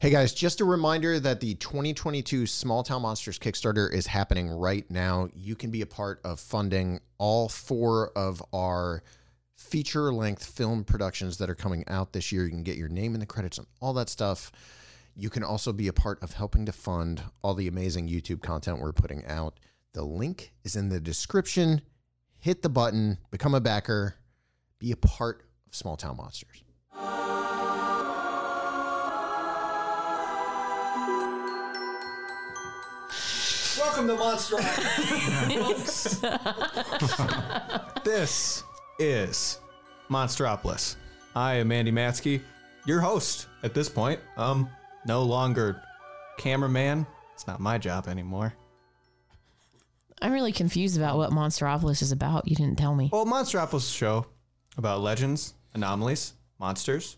Hey guys, just a reminder that the 2022 Small Town Monsters Kickstarter is happening right now. You can be a part of funding all four of our feature length film productions that are coming out this year. You can get your name in the credits and all that stuff. You can also be a part of helping to fund all the amazing YouTube content we're putting out. The link is in the description. Hit the button, become a backer, be a part of Small Town Monsters. Welcome to Monster folks. this is Monstropolis. I am Andy Matsey, your host at this point. Um, no longer cameraman. It's not my job anymore. I'm really confused about what Monstropolis is about. You didn't tell me. Well, Monstropolis is a show about legends, anomalies, monsters,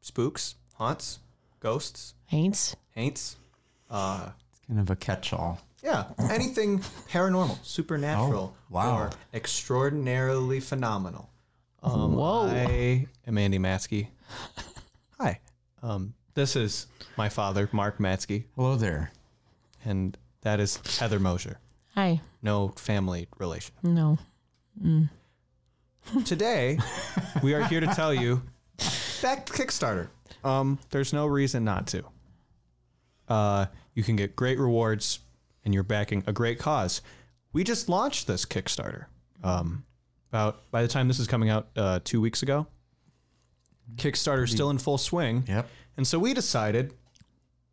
spooks, haunts, ghosts, Haints? haints. Uh, it's Kind of a catch-all. Yeah, anything paranormal, supernatural, Oh, wow. or extraordinarily phenomenal. Um, Whoa. I am Andy Matsey. Hi. Um, this is my father, Mark Matsey, Hello there. and that is Heather Moser. Hi. No family relation. No. Mm. Today, we are here to tell you back to Kickstarter. Um, there's no reason not to. Uh, you can get great rewards, and you're backing a great cause. We just launched this Kickstarter. Um, about by the time this is coming out, uh, two weeks ago. Kickstarter's still in full swing. Yep. And so we decided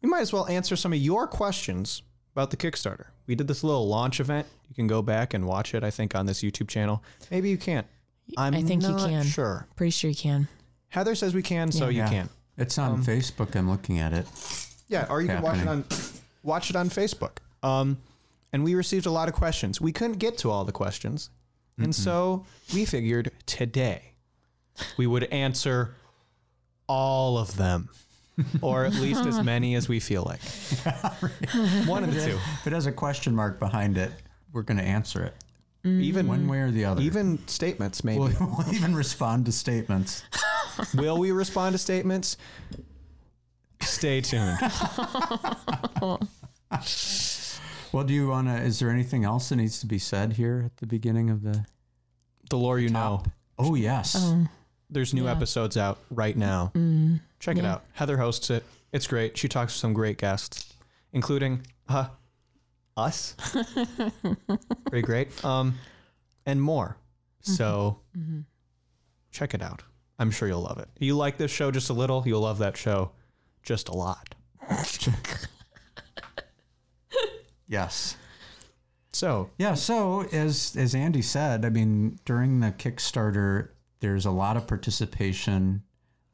we might as well answer some of your questions about the Kickstarter. We did this little launch event. You can go back and watch it, I think, on this YouTube channel. Maybe you can't. I'm I think you not can. Sure. Pretty sure you can. Heather says we can, so you Yeah. can. It's on Facebook. I'm looking at it. Yeah, or you can watch it on watch it on Facebook. Um, and we received a lot of questions. We couldn't get to all the questions, and so we figured today we would answer all of them, or at least as many as we feel like. One of the two. If it has a question mark behind it, we're going to answer it Even one way or the other. even statements. Maybe we'll, we'll even respond to statements. will we respond to statements? Stay tuned. Well, do you want to? Is there anything else that needs to be said here at the beginning of the? The lore you know. Oh yes. There's new Yeah. episodes out right now. Check it out. Heather hosts it. It's great. She talks to some great guests, including uh, us. Pretty great. Um, and more. So check it out. I'm sure you'll love it. You like this show just a little, you'll love that show just a lot. yes. So Yeah. So as as Andy said, I mean, during the Kickstarter, there's a lot of participation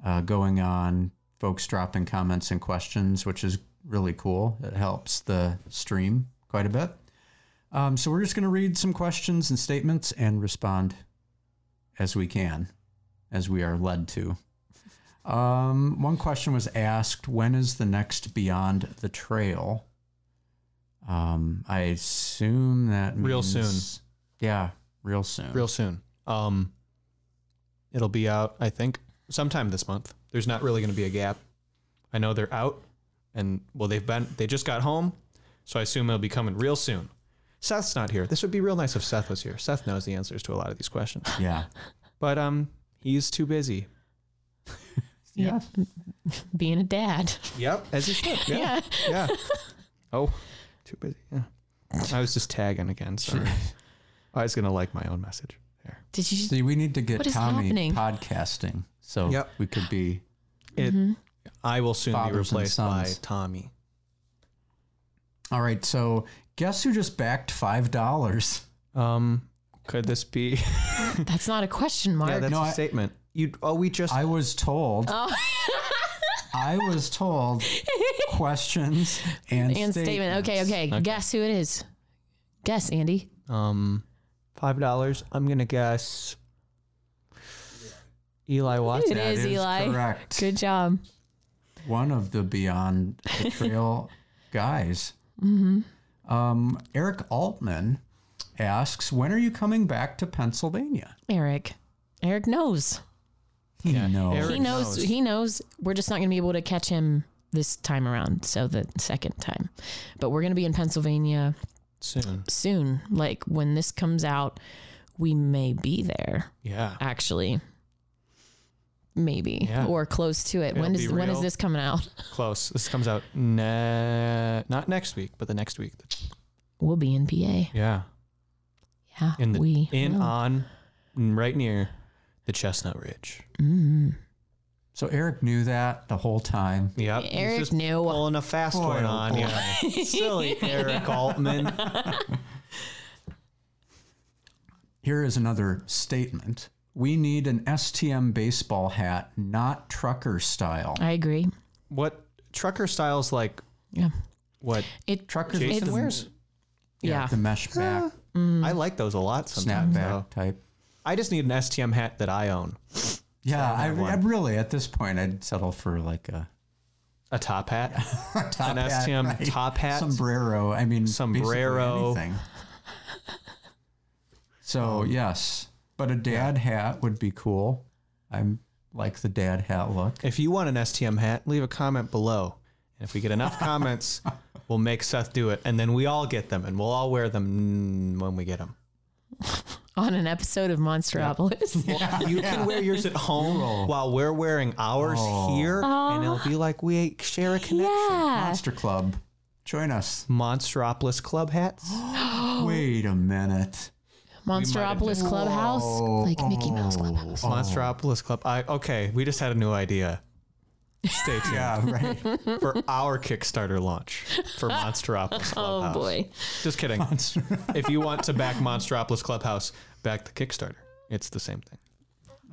uh, going on. Folks dropping comments and questions, which is really cool. It helps the stream quite a bit. Um, so we're just going to read some questions and statements and respond as we can, as we are led to. Um, one question was asked: When is the next Beyond the Trail? Um, I assume that Real means- soon. Yeah, real soon. real soon. Um, it'll be out, I think, sometime this month. There's not really going to be a gap. I know they're out, and well, they've been. They just got home, so I assume it'll be coming real soon. Seth's not here. This would be real nice if Seth was here. Seth knows the answers to a lot of these questions, Yeah. but um, he's too busy. Yeah. Being a dad. Yep, as he should. Yeah. yeah. Oh, too busy. Yeah. I was just tagging again. Sorry. I was gonna like my own message there. Did you? See, we need to get Tommy happening? podcasting, so Yep. we could be. It. I will soon be Fathers and replaced by. Tommy. All right. So guess who just backed five dollars? Um, could this be? That's not a question mark. yeah, that's No, a I- statement. You. Oh, we just. I was told. oh. I was told questions and, and statement. Okay, okay, Guess who it is. Guess, Andy. um, five dollars. I'm gonna guess. Eli Watson. It That is, is Eli. correct. Good job. One of the Beyond the Trail guys. Mm-hmm. Um, Eric Altman asks, "When are you coming back to Pennsylvania?" Eric. Eric knows. He Yeah, knows. Eric he knows, knows. He knows. We're just not going to be able to catch him this time around, so the second time. But we're going to be in Pennsylvania Soon. soon. Like when this comes out, we may be there Yeah. actually. Maybe Yeah. or close to it. It'll when is when is this coming out? Close. This comes out ne- not next week, but the next week. We'll be in PA. Yeah. Yeah, In the we in will. on right near the Chestnut Ridge. Mm. So Eric knew that the whole time. Yep. He's Eric just knew. pulling a fast Boy, one oh on boy. you. Silly Eric Altman. Here is another statement. We need an STM baseball hat, not trucker style. I agree. What trucker styles like Yeah, what it. Truckers Jason with the- wears? Yeah, the mesh back, I like those a lot sometimes. snapback though. type. I just need an STM hat that I own. Yeah, I, one. I really at this point I'd settle for like a A top hat. top An hat, STM right? top hat. sombrero. I mean, Sombrero. anything. So um, yes, but a dad hat would be cool. I'm like the dad hat look. If you want an STM hat, leave a comment below. And if we get enough comments, we'll make Seth do it. And then we all get them and we'll all wear them when we get them. on an episode of Monsteropolis. You can wear yours at home while we're wearing ours here. And it'll be like we share a connection. Yeah. Monster Club, join us. Monsteropolis club hats. Wait a minute. Monsteropolis Clubhouse, oh. like Mickey Mouse oh. Clubhouse. Monsteropolis club. I okay. We just had a new idea. Stay tuned Yeah, right. for our Kickstarter launch for Monstropolis oh, Clubhouse. Oh boy. Just kidding. if you want to back Monstropolis Clubhouse, back the Kickstarter. It's the same thing.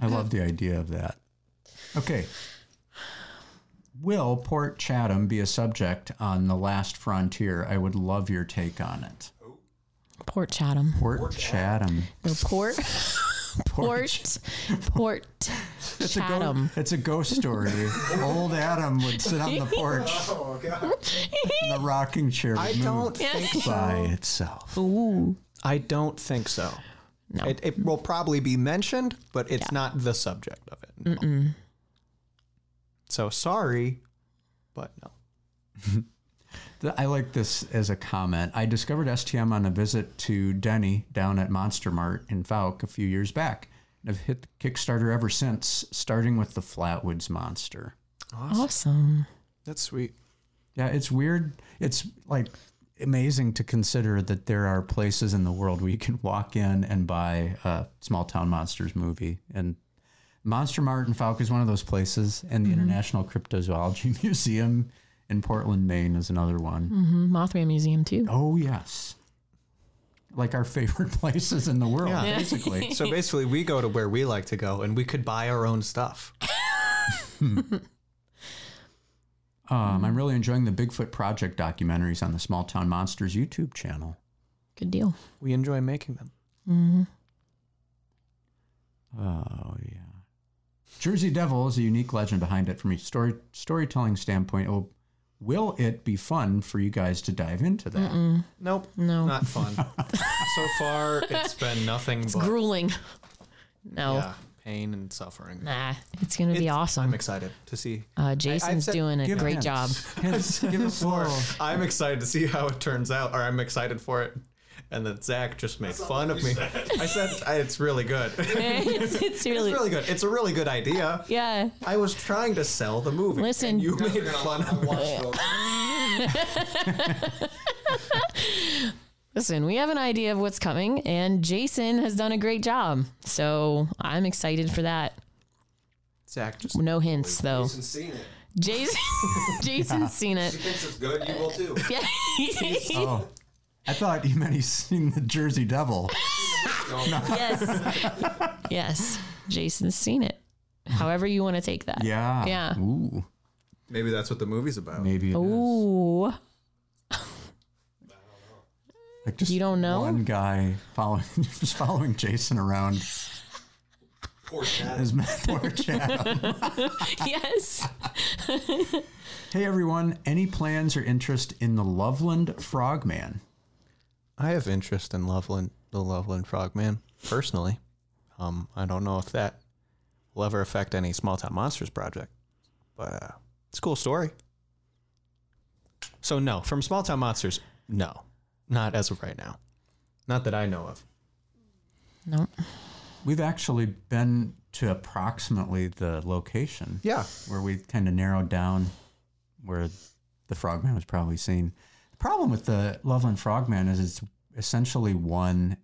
I love the idea of that. Okay. Will Port Chatham be a subject on The Last Frontier? I would love your take on it. Port Chatham. Port, Chatham. No, Port. Port. Port It's a, go- it's a ghost story. Old Adam would sit on the porch. Oh, and the rocking chair would I move don't think by itself. Ooh. I don't think so. No. It, it will probably be mentioned, but it's not the subject of it. no. So sorry, but no. Th- I like this as a comment. I discovered STM on a visit to Denny down at Monster Mart in Fouke a few years back. And I've hit Kickstarter ever since, starting with the Flatwoods Monster. Awesome. That's sweet. Yeah, it's weird. It's like amazing to consider that there are places in the world where you can walk in and buy a Small Town Monsters movie. And Monster Mart in Fouke is one of those places, and the mm-hmm. International Cryptozoology Museum in Portland, Maine is another one. Mhm. Mothman Museum too. Oh, yes. Like our favorite places in the world, Yeah. basically. So basically, we go to where we like to go, and we could buy our own stuff. Um, I'm really enjoying the Bigfoot Project documentaries on the Small Town Monsters YouTube channel. Good deal. We enjoy making them. hmm Oh yeah. Jersey Devil is a unique legend behind it from a story storytelling standpoint. Oh, will it be fun for you guys to dive into that? Nope, No. not fun. so far, it's been nothing but Grueling. No. yeah, pain and suffering. Nah. It's gonna be It's- awesome. I'm excited to see. uh, Jason's said- doing a Give great hints. job. Hints. Give us a. I'm excited to see how it turns out, or I'm excited for it. And then Zach just made fun of me. I said I, it's really good. it's, it's it's really, really good. It's a really good idea. yeah. I was trying to sell the movie. Listen. and you made fun of me. Listen, we have an idea of what's coming, and Jason has done a great job. So I'm excited for that. Zach just No hints though. Jason's seen it. Jason, Jason's seen it. He thinks it's good. You will too. Yeah. Oh, I thought you meant he's seen the Jersey Devil. yes. Yes. Jason's seen it. However you want to take that. Yeah. Yeah. Ooh, maybe that's what the movie's about. maybe. It is. Ooh. Like just You don't know? one guy following, just following Jason around Poor cat. his poor Chatham. Yes. Hey everyone, any plans or interest in the Loveland Frogman? I have interest in Loveland, the Loveland Frogman, personally. Um, I don't know if that will ever affect any Small Town Monsters project, but uh, it's a cool story. So no, from Small Town Monsters, no, not as of right now, not that I know of. No. We've actually been to approximately the location. Yeah. Where we kind of narrowed down where the frogman was probably seen. The problem with the Loveland frogman is it's essentially one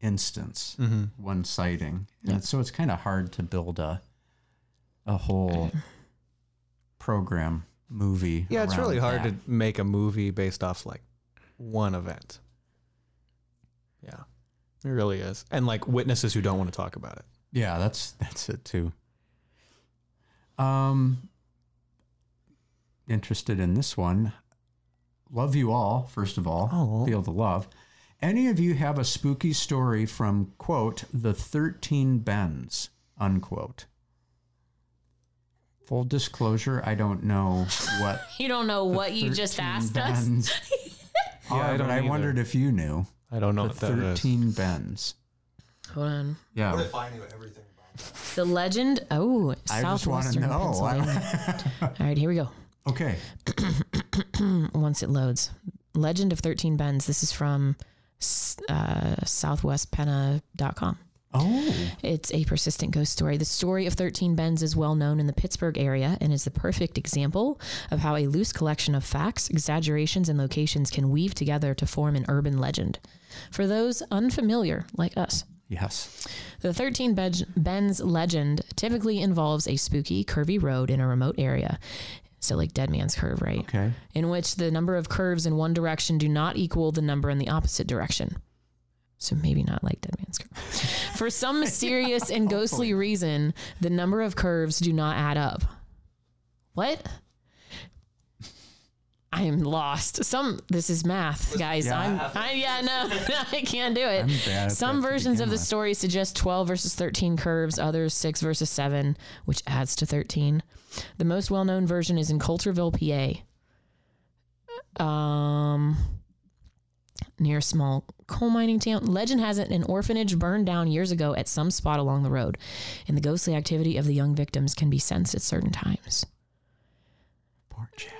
instance, Mm-hmm. one sighting. And so it's kind of hard to build a a whole program movie. Yeah, it's really hard that. to make a movie based off like one event. Yeah, it really is, and like witnesses who don't want to talk about it. Yeah, that's that's it too. Um interested in this one. Love you all, first of all. Oh. Feel the love. Any of you have a spooky story from quote the 13 bends unquote? Full disclosure, I don't know what You don't know what you just 13 asked us. Yeah, I don't but I either. wondered if you knew I don't know the what that is. 13 bends. Hold on. Yeah. What if I knew everything about that? The legend. Oh, I just want to southwestern know. Pennsylvania. All right, here we go. Okay. Once it loads, Legend of Thirteen Bends. This is from uh, SouthwestPenna.com. Oh. It's a persistent ghost story. The story of 13 Bends is well known in the Pittsburgh area and is the perfect example of how a loose collection of facts, exaggerations, and locations can weave together to form an urban legend. For those unfamiliar, like us, Yes. the 13 Bed- Bends legend typically involves a spooky, curvy road in a remote area. So, like Dead Man's Curve, right? Okay. in which the number of curves in one direction do not equal the number in the opposite direction. So maybe not like Dead Man's Curve. For some mysterious and ghostly reason, the number of curves do not add up. What? I am lost. Some this is math, guys. Yeah. I'm I, yeah, no, I can't do it. I'm bad at Some versions of the with. story suggest 12 versus 13 curves, others 6 versus 7, which adds to 13. The most well-known version is in Coulterville, PA. Um near a small coal mining town. Legend has it an orphanage burned down years ago at some spot along the road, and the ghostly activity of the young victims can be sensed at certain times. Poor Chad.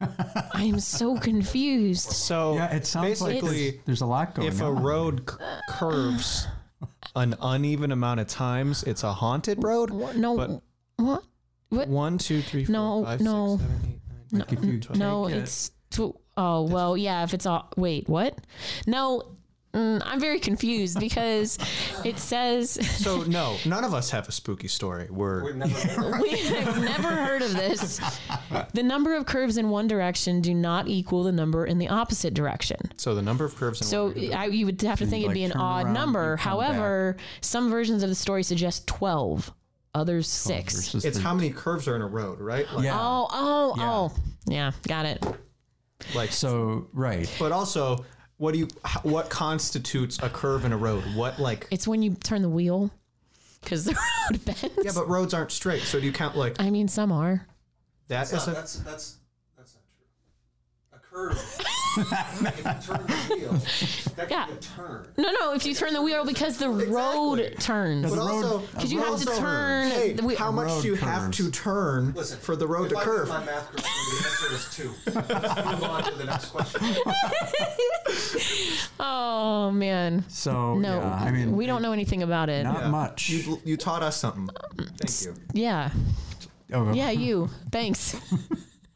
I am so confused. So Yeah, it sounds like basically, there's, there's a lot going on. if a road c- curves an uneven amount of times, it's a haunted road. What? No, But- what? What? One, two, three, four, No, five, no. six, seven, eight, nine, Like if you take No, it- it's tw- oh well, yeah. If it's all wait, what? No, mm, I'm very confused because it says So no, none of us have a spooky story. We're We've never we have never heard of this. The number of curves in one direction do not equal the number in the opposite direction. so the number of curves. In So one way- I, you would have to think it'd like be an odd around, number. you come However, some versions of the story suggest twelve, others six. versus it's the- how many curves are in a road, right? Like, Yeah. Oh, oh, Yeah. oh, yeah, got it. like So right. But also, what do you? What constitutes a curve in a road? What like? It's when you turn the wheel because the road bends. Yeah, but roads aren't straight. So do you count like I mean, some are. that? That's As not, a, that's that's that's not true. A curve. if you turn the wheel, that Yeah. could be a turn. No, no. If you turn the wheel because the road turns. but also, Because you have to turn Hey, the wheel. how much do you have to turn Listen, for the road if to I curve? My math correctly, the answer is two. Let's move on to the next question. Oh man. So No, yeah, I mean we don't know anything about it. not much. You, you taught us something. Um, Thank you. Yeah, oh, yeah. You. Thanks.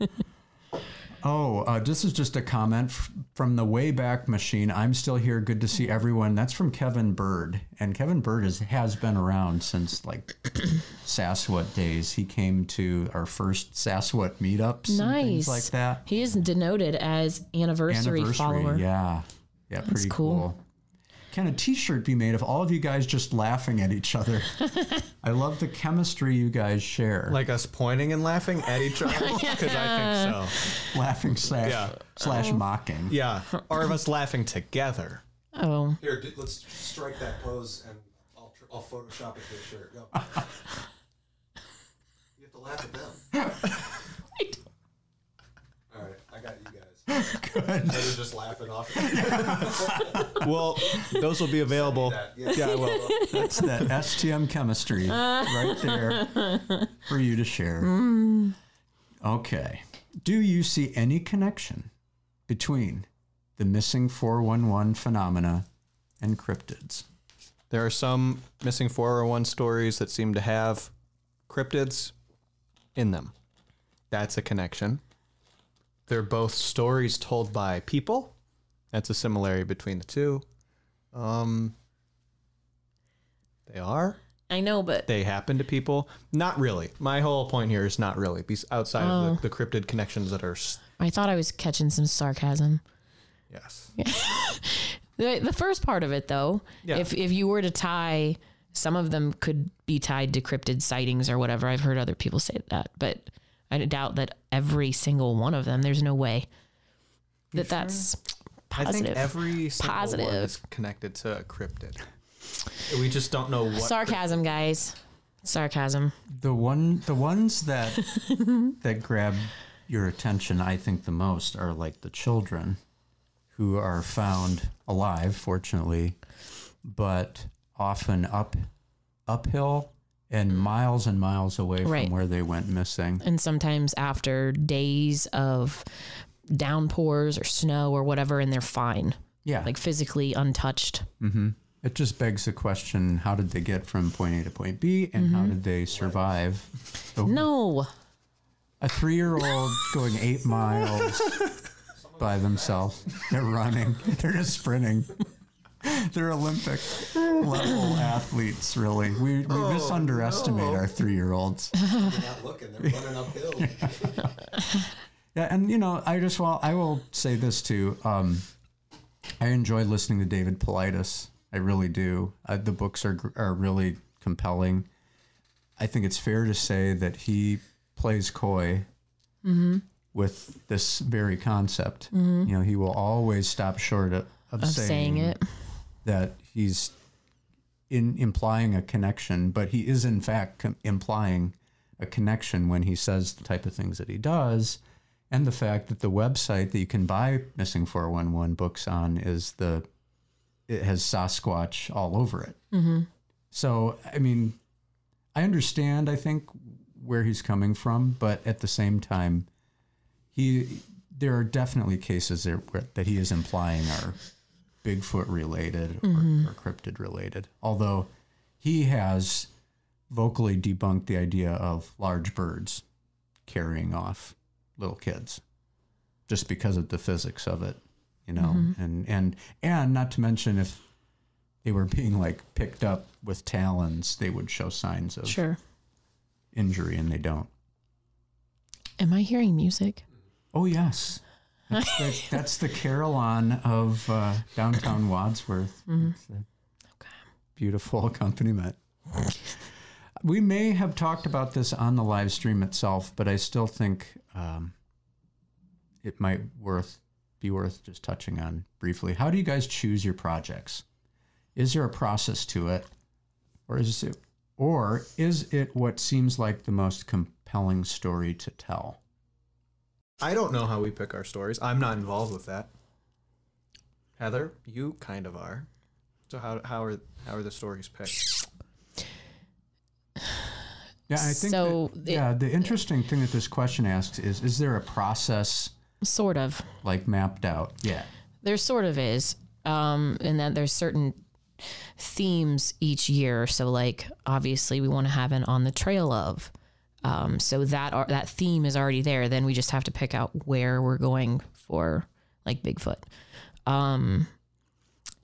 Oh, uh, this is just a comment f- from the Wayback Machine. I'm still here. Good to see everyone. That's from Kevin Bird, and Kevin Bird is, has been around since like Sasquatch days. He came to our first Sasquatch meetups Nice. like that. He is denoted as anniversary, follower. yeah, yeah, pretty cool. cool. Can a T-shirt be made of all of you guys just laughing at each other? I love the chemistry you guys share. Like us pointing and laughing at each other because I think so. laughing slash Yeah. slash oh. mocking. Yeah, or of us laughing together. Oh, Here, d- let's strike that pose and I'll, tr- I'll Photoshop it to a shirt. Go. you have to laugh at them. All right, I got you guys. Good. They're just laughing off. Well, those will be available. That, yeah. Yeah, I will. That's that STM chemistry right there for you to share. Mm. Okay. Do you see any connection between the missing 411 phenomena and cryptids? There are some missing 401 stories that seem to have cryptids in them. That's a connection. They're both stories told by people. That's a similarity between the two. Um, they are. I know, but They happen to people. Not really. My whole point here is not really. Bes- outside of the, the cryptid connections that are. s- I thought I was catching some sarcasm. Yes. The, the first part of it, though, Yeah. if if you were to tie, some of them could be tied to cryptid sightings or whatever. I've heard other people say that, but I doubt that every single one of them. There's no way that that's positive. I think every single one Positive. is connected to a cryptid. We just don't know what. Sarcasm, guys. Sarcasm. The one, the ones that that grab your attention, I think, the most are like the children who are found alive, fortunately, but often up uphill and miles and miles away Right. from where they went missing. And sometimes after days of downpours or snow or whatever, and they're fine, Yeah, like physically untouched. Mm-hmm. it just begs the question: How did they get from point A to point B, and how mm-hmm. did they survive? The- No. A three-year-old going eight miles by themselves. They're running. They're just sprinting. They're Olympic level athletes, really. We, we misunderestimate our three-year-olds. They're not looking. They're running uphill. Yeah, and you know, I just well, I will say this too. Um, I enjoy listening to David Paulides. I really do. Uh, the books are are really compelling. I think it's fair to say that he plays coy with this very concept. You know, he will always stop short of, of, Of saying it. That he's in implying a connection, but he is in fact implying a connection when he says the type of things that he does, and the fact that the website that you can buy missing 411 books on is the it has Sasquatch all over it. Mm-hmm. So I mean, I understand. I think where he's coming from, but at the same time, he there are definitely cases there where, that he is implying are Bigfoot related or, mm-hmm. or cryptid related. Although he has vocally debunked the idea of large birds carrying off little kids just because of the physics of it, you know, mm-hmm. and and and not to mention if they were being like picked up with talons, they would show signs of Sure. injury, and they don't. Am I hearing music? Oh yes, that's the, that's the Carillon of uh, downtown Wadsworth. It's a beautiful accompaniment. We may have talked about this on the live stream itself, but I still think um, it might worth be worth just touching on briefly. How do you guys choose your projects? Is there a process to it, or is it, or is it what seems like the most compelling story to tell? I don't know how we pick our stories. I'm not involved with that. Heather, you kind of are. So how how are how are the stories picked? Yeah, I think. So that- it- yeah, the interesting thing that this question asks is: Is there a process Sort of. like mapped out? Yeah. There sort of is. Um, and that there's certain themes each year. So like obviously we want to have an on the trail of. Um, so that are, that theme is already there. Then we just have to pick out where we're going for like Bigfoot. Um,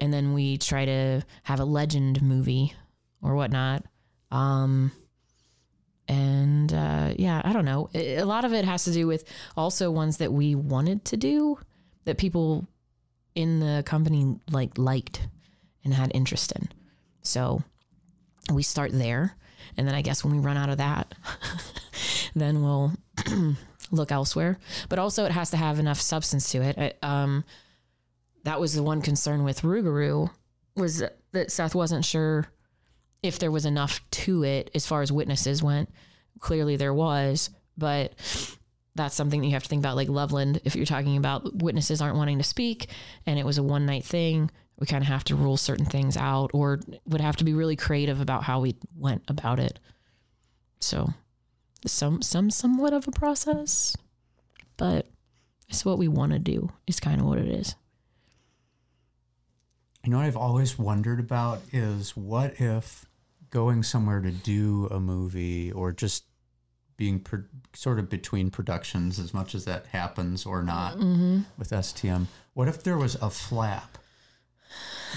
and then we try to have a legend movie or whatnot. Um, and uh, yeah, I don't know. A lot of it has to do with also ones that we wanted to do that people in the company like liked and had interest in. So we start there, and then I guess when we run out of that, then we'll look elsewhere. But also, it has to have enough substance to it. I- um, that was the one concern with Rougarou was that Seth wasn't sure if there was enough to it as far as witnesses went. Clearly, there was, but that's something that you have to think about. Like Loveland, if you're talking about witnesses aren't wanting to speak and it was a one night thing, we kind of have to rule certain things out or would have to be really creative about how we went about it. So, some, some, somewhat of a process. but it's what we want to do. Is kind of what it is. You know what I've always wondered about is what if going somewhere to do a movie or just being pro- sort of between productions, as much as that happens or not mm-hmm. with STM, what if there was a flap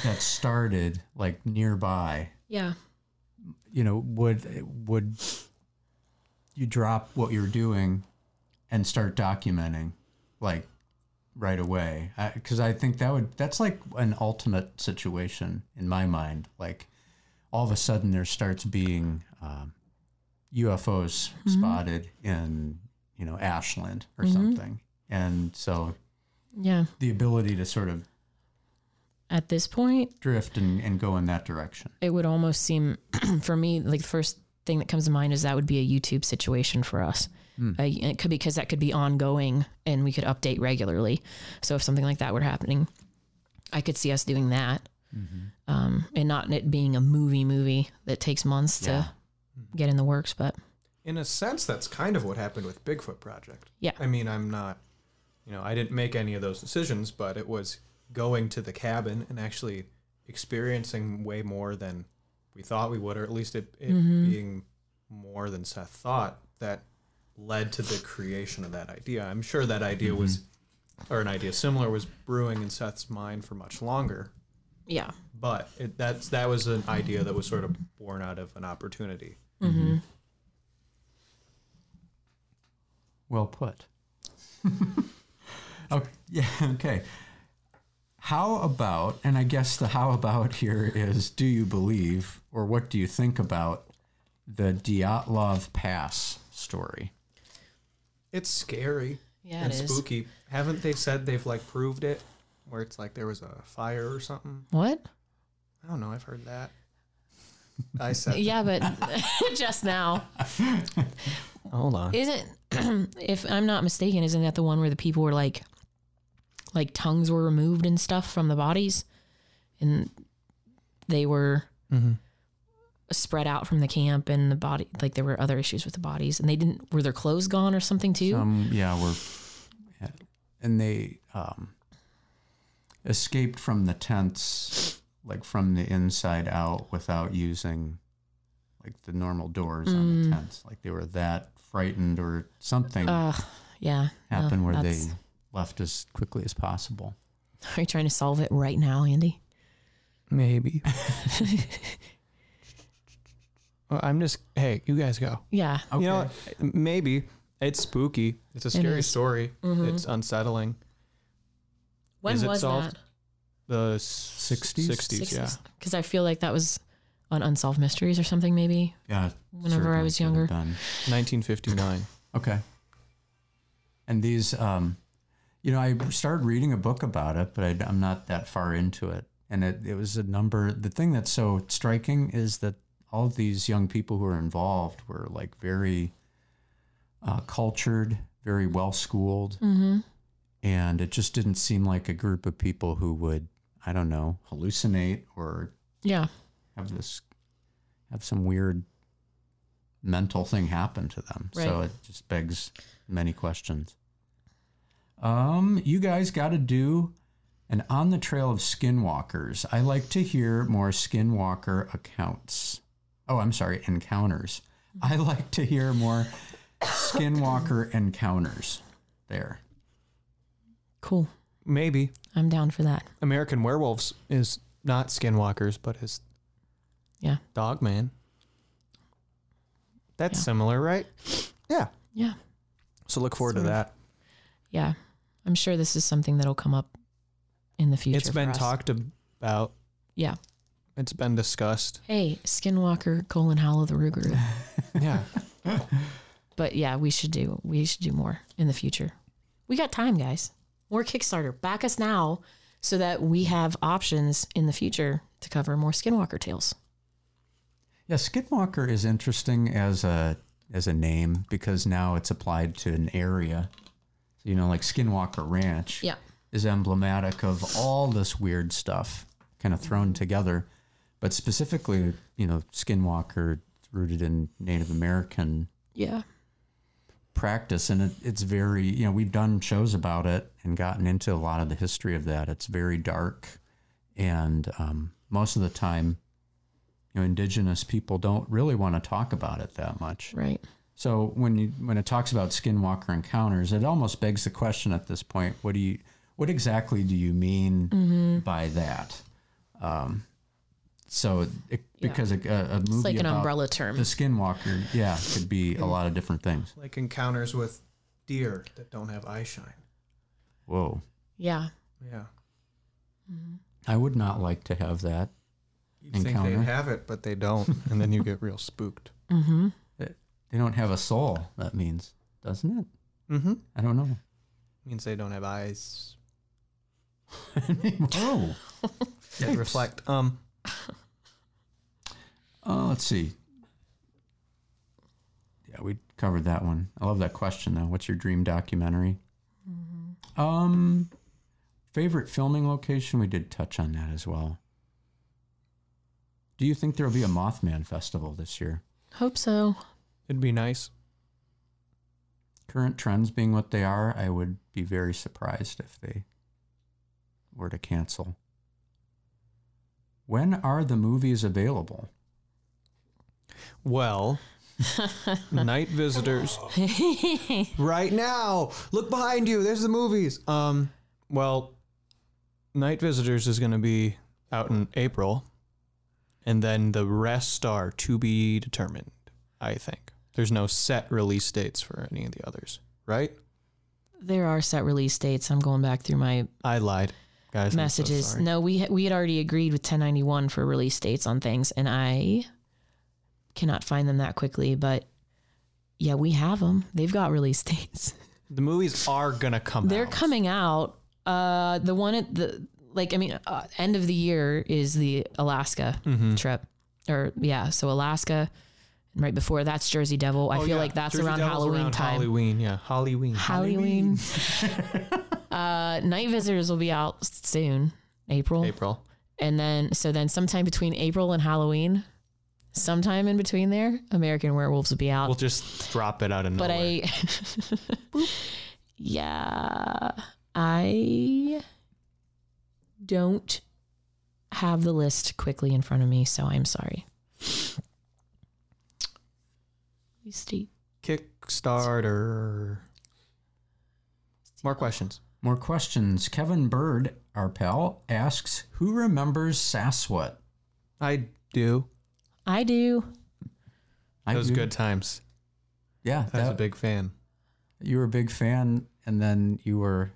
that started like nearby? Yeah. You know, would would you drop what you're doing and start documenting like right away because I, think that would that's like an ultimate situation in my mind like all of a sudden there starts being um, ufos spotted in you know ashland or something and so Yeah. the ability to sort of At this point, drift and, and go in that direction it would almost seem for me like the first thing that comes to mind is that would be a YouTube situation for us. Uh, it could because that could be ongoing and we could update regularly. So if something like that were happening, I could see us doing that, um, and not it being a movie movie that takes months Yeah. to get in the works. But In a sense, that's kind of what happened with Bigfoot Project. Yeah. I mean, I'm not, you know, I didn't make any of those decisions, but it was going to the cabin and actually experiencing way more than we thought we would, or at least it, it mm-hmm. being more than Seth thought that led to the creation of that idea. I'm sure that idea was, mm-hmm. or an idea similar was brewing in Seth's mind for much longer. yeah, But it, that's that was an idea that was sort of born out of an opportunity. Mm-hmm. mm-hmm. Well put. Oh, okay, yeah, okay. How about, and I guess the how about here is do you believe or what do you think about the Dyatlov Pass story? It's scary. Yeah, and it is. spooky. Haven't they said they've like proved it? Where it's like there was a fire or something? what? I don't know. I've heard that. I said. Yeah, but just now Hold on. isn't if I'm not mistaken, isn't that the one where the people were like, like tongues were removed and stuff from the bodies, and they were spread out from the camp and the body, like there were other issues with the bodies, and they didn't were their clothes gone or something too. Um, yeah, were, and they um, escaped from the tents, like from the inside out, without using like the normal doors on the tents. Like they were that frightened or something yeah. no, happened where they left as quickly as possible. Are you trying to solve it right now, Andy? Maybe. well, I'm just. Hey, you guys go. Yeah. Okay. You know, maybe it's spooky. It's a scary is. story. It's unsettling. When Is it was solved? that? The 60s? 60s, yeah. Because I feel like that was on Unsolved Mysteries or something, maybe. yeah. Whenever I was younger. 1959. Okay. And these, um, you know, I started reading a book about it, but I, I'm not that far into it. And it, it was a number. The thing that's so striking is that all of these young people who were involved were like very uh, cultured, very well schooled. Mm-hmm. And it just didn't seem like a group of people who would, I don't know, hallucinate or Yeah. have this, have some weird mental thing happen to them. So it just begs many questions. Um, you guys got to do an on the trail of skinwalkers. I like to hear more skinwalker accounts. Oh, I'm sorry, encounters. I like to hear more skinwalker encounters. There. Cool. Maybe. I'm down for that. American Werewolves is not Skinwalkers, but is Yeah. Dogman. That's Yeah. similar, right? Yeah. Yeah. So look forward Sort to of. that. Yeah. I'm sure this is something that'll come up in the future. It's been for us. talked about. Yeah. It's been discussed. Hey, Skinwalker colon Hollow the Rougarou. Yeah. but yeah, we should do we should do more in the future. We got time, guys. More Kickstarter. Back us now so that we have options in the future to cover more Skinwalker tales. Yeah, Skinwalker is interesting as a as a name because now it's applied to an area. You know, like Skinwalker Ranch Yeah. is emblematic of all this weird stuff kind of thrown together. But specifically, you know, Skinwalker rooted in Native American Yeah. practice, and it, it's very you know we've done shows about it and gotten into a lot of the history of that. It's very dark, and um, most of the time, you know, indigenous people don't really want to talk about it that much. Right. So when you when it talks about skinwalker encounters, it almost begs the question at this point: what do you what exactly do you mean Mm-hmm. by that? Um, so it, because a, a movie It's like an about umbrella term. the skinwalker, yeah, could be a lot of different things. Like encounters with deer that don't have eye shine. Whoa, Yeah. Yeah. I would not like to have that. You think Encounter. they'd have it, but they don't, and then you get real spooked. Mm-hmm. They don't have a soul. That means, doesn't it? Mm-hmm. I don't know. Means they don't have eyes Whoa. that reflect. Um, Oh, let's see. Yeah, we covered that one. I love that question though. What's your dream documentary? Um, favorite filming location? We did touch on that as well. Do you think there will be a Mothman festival this year? Hope so. It'd be nice. Current trends being what they are, I would be very surprised if they were to cancel. When are the movies available? Well, night visitors. right now, look behind you. There's the movies. Um, well, night visitors is going to be out in April, and then the rest are to be determined. I think there's no set release dates for any of the others. Right? There are set release dates. I'm going back through my I lied, guys. So messages. sorry. no, we we had already agreed with 1091 for release dates on things, and I cannot find them that quickly. But yeah, we have them. They've got release dates. the movies are gonna come. They're out. coming out. Uh, the one at the like, I mean, uh, end of the year is the Alaska Mm-hmm. trip, or yeah, so Alaska. Right before that's Jersey Devil. I Oh, feel yeah. like that's Jersey around Devil's Halloween around time. Halloween, yeah, Halloween. Halloween. uh, Night Visitors will be out soon, April. April. And then, so then sometime between April and Halloween, sometime in between there, American Werewolves will be out. We'll just drop it out of but nowhere. I, yeah, I don't have the list quickly in front of me, so I'm sorry. Steve. Kickstarter. More questions. More questions. Kevin Bird, our pal, asks, "Who remembers Sasquatch?" I do. I do. I Those do. good times. Yeah, I was a big fan. you were a big fan, and then you were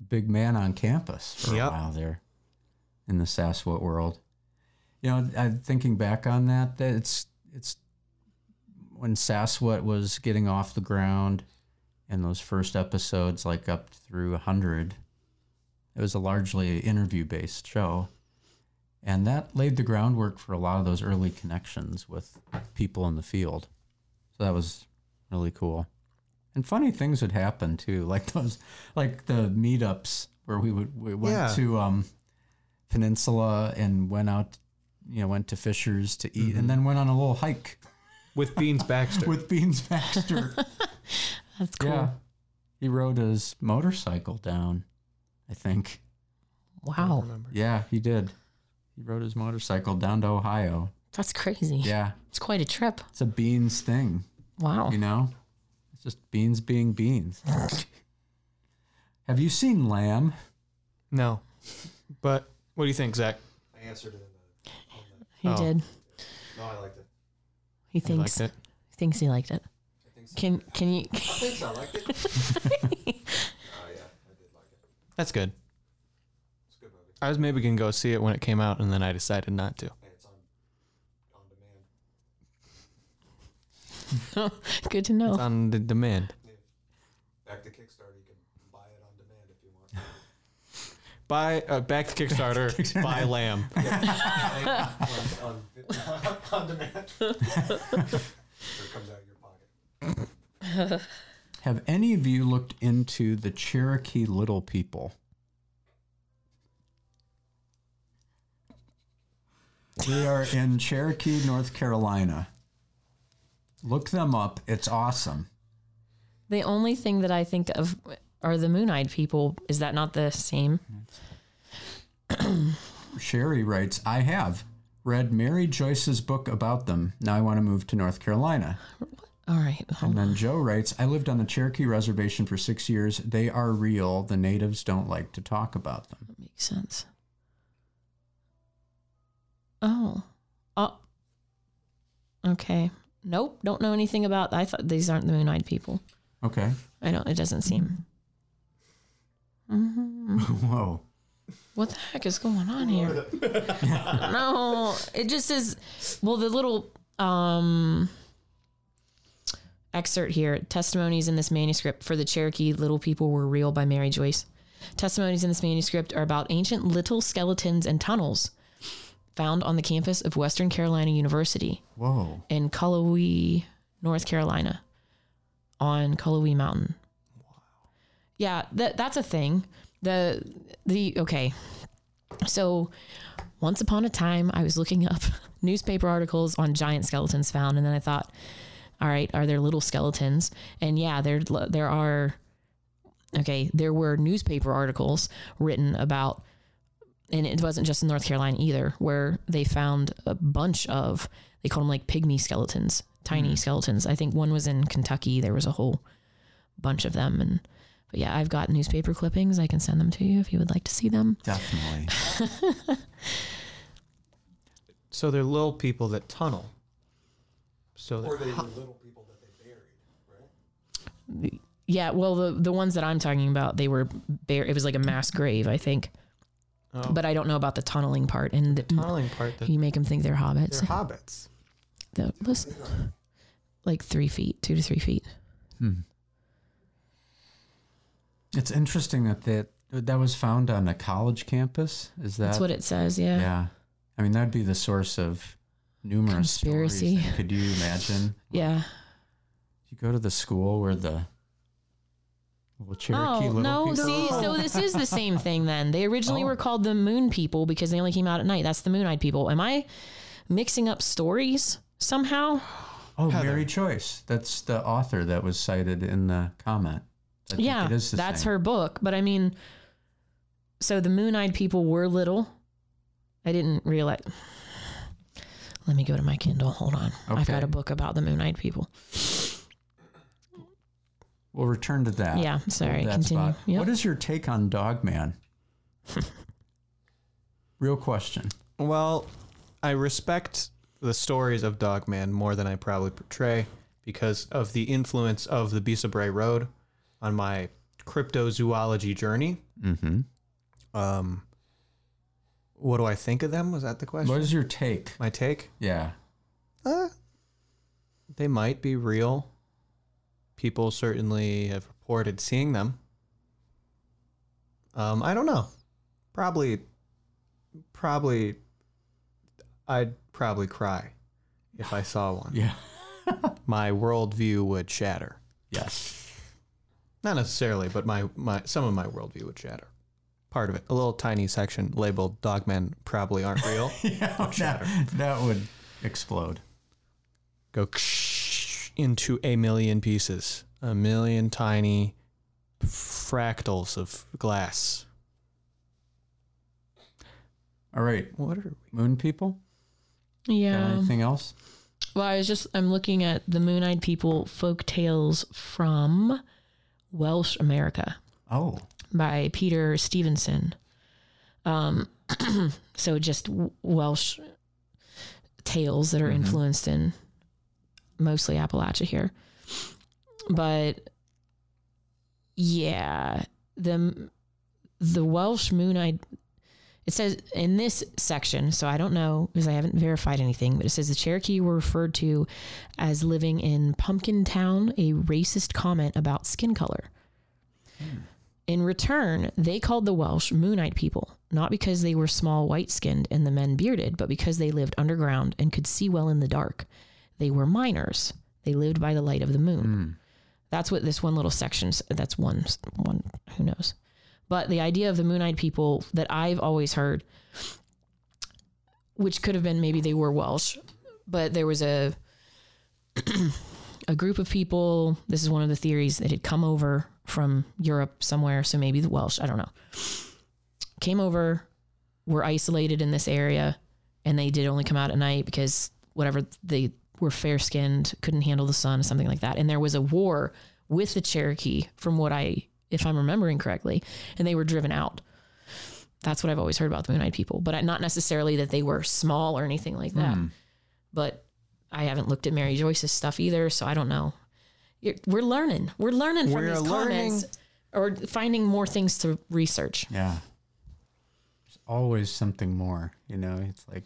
a big man on campus for Yep. a while there in the Sasquatch world. You know, I'm thinking back on that. That it's it's when Sasquatch was getting off the ground in those first episodes, like up through hundred. It was a largely interview based show. And that laid the groundwork for a lot of those early connections with people in the field. So that was really cool. And funny things would happen too, like those, like the meetups where we would we went Yeah. to um, Peninsula and went out, you know, went to Fishers to eat, and then went on a little hike With Beans Baxter. with Beans Baxter. That's cool. Yeah, he rode his motorcycle down. I think. Wow. Yeah, he did. He rode his motorcycle down to Ohio. That's crazy. Yeah, It's quite a trip. it's a Beans thing. Wow. You know, it's just beans being beans. Have you seen Lamb? no. But what do you think, Zach? I answered it in the. On the He Oh. did. no, I liked it. He You thinks liked it? thinks he liked it. I think so. Can can you I think so. I liked it. oh yeah, I did like it. That's good. It's a good movie. I was maybe gonna go see it when it came out, and then I decided not to. Hey, it's on on demand. good to know. It's on the demand. Back to Kickstarter, you can buy it on demand if you want. Buy uh, back to Kickstarter. buy Lamb. on, on, on demand. it comes out of your pocket. Have any of you looked into the Cherokee Little People? They are in Cherokee, North Carolina. Look them up. It's awesome. The only thing that I think of are the moon-eyed people. Is that not the same? Sherry writes, I have read Mary Joyce's book about them. Now I want to move to North Carolina. All right. And then Joe writes, I lived on the Cherokee Reservation for six years. They are real. The natives don't like to talk about them. That makes sense. Oh. Oh. Okay. Nope. Don't know anything about. I thought these aren't the moon-eyed people. Okay. I don't. It doesn't seem. Whoa. What the heck is going on here? no, it just says. Well, the little um excerpt here: testimonies in this manuscript for the Cherokee little people were real by Mary Joyce. Testimonies in this manuscript are about ancient little skeletons and tunnels found on the campus of Western Carolina University Whoa. in Cullowhee, North Carolina, on Cullowhee Mountain. Yeah, that that's a thing. The the okay. So once upon a time I was looking up newspaper articles on giant skeletons found and then I thought, all right, are there little skeletons? And yeah, there there are okay, there were newspaper articles written about and it wasn't just in North Carolina either, where they found a bunch of they called them like pygmy skeletons, tiny hmm. skeletons. I think one was in Kentucky. There was a whole bunch of them, and but yeah, I've got newspaper clippings. I can send them to you if you would like to see them. Definitely. So they're little people that tunnel. So Or they're they were little people that they buried, right? Yeah, well, the the ones that I'm talking about, they were bare. It was like a mass grave, I think. Oh. But I don't know about the tunneling part, and the, tunneling part that you make them think they're hobbits. they're hobbits. The- listen, like three feet, two to three feet. Hmm. It's interesting that that, that was found on a college campus. Is that? That's what it says. Yeah. yeah. I mean, that'd be the source of numerous Conspiracy. stories. Could you imagine? Yeah. You go to the school where the little Cherokee Oh little no! people. See, so this is the same thing. Then they originally Oh. were called the Moon People because they only came out at night. That's the Moon-eyed people. Am I mixing up stories somehow? oh, Heather. Mary Joyce. That's the author that was cited in the comment. I think yeah, it is the that's same. her book. But I mean, so the Moon-eyed people were little. I didn't realize. Let me go to my Kindle. Hold on. I've got a book about the Moon-eyed people. We'll return to that. Yeah, sorry, That continue. Yep. What is your take on Dogman? Real question. Well, I respect the stories of Dogman more than I probably portray because of the influence of the Beast of Bray Road on my cryptozoology journey. Mm-hmm. Um, what do I think of them? Was that the question? What is your take? my take? Yeah. Uh, they might be real. People certainly have reported seeing them. Um, I don't know. Probably, probably, I'd probably cry if I saw one. Yeah. My worldview would shatter. Yes. Not necessarily, but my, my some of my worldview would shatter. Part of it. A little tiny section labeled "Dogmen probably aren't real." yeah. That, that would explode. go into a million pieces, a million tiny fractals of glass. All right. What are we? Moon people? Got Yeah. anything else? Well, I was just I'm looking at the Moon-eyed people folk tales from Welsh America Oh. by Peter Stevenson. Um, so just Welsh tales that are Mhm. influenced in mostly Appalachia here, but yeah, the the Welsh Moon-eyed. It says in this section, so I don't know because I haven't verified anything, but it says the Cherokee were referred to as living in Pumpkin Town, a racist comment about skin color. In return, they called the Welsh Moon-eyed people, not because they were small white skinned and the men bearded, but because they lived underground and could see well in the dark. They were miners. They lived by the light of the moon. Mm. That's what this one little section. That's one. One. Who knows? But the idea of the moon-eyed people that I've always heard, which could have been maybe they were Welsh, but there was a a group of people. This is one of the theories that had come over from Europe somewhere, so maybe the Welsh. I don't know. Came over, were isolated in this area, and they did only come out at night because whatever they were fair skinned, couldn't handle the sun, something like that. And there was a war with the Cherokee, from what I, if I'm remembering correctly, and they were driven out. That's what I've always heard about the Moon Eyed people, but not necessarily that they were small or anything like that. Hmm. But I haven't looked at Mary Joyce's stuff either, so I don't know. You're, we're learning. We're learning from We're these comments, or finding more things to research. Yeah. There's always something more, you know? It's like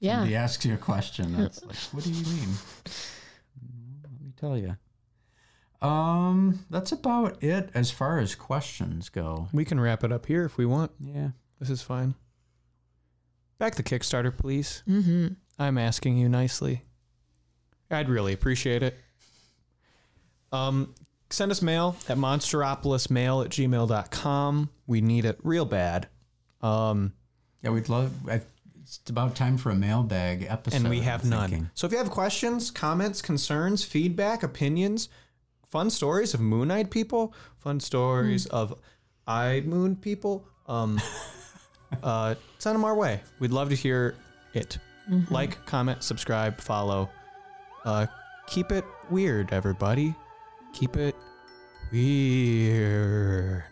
Yeah. somebody asks you a question. That's like, what do you mean? Let me tell you. Um, that's about it as far as questions go. We can wrap it up here if we want. Yeah. This is fine. Back the Kickstarter, please. Mm-hmm. I'm asking you nicely. I'd really appreciate it. Um, send us mail at monsteropolismail at gmail.com. We need it real bad. Um, Yeah, we'd love. I, it's about time for a mailbag episode. and we have I'm none. thinking. So if you have questions, comments, concerns, feedback, opinions, fun stories of Moon Eyed people, fun stories of eye moon people, um, uh, send them our way. We'd love to hear it. Like, comment, subscribe, follow. Uh, keep it weird, everybody. Keep it weird.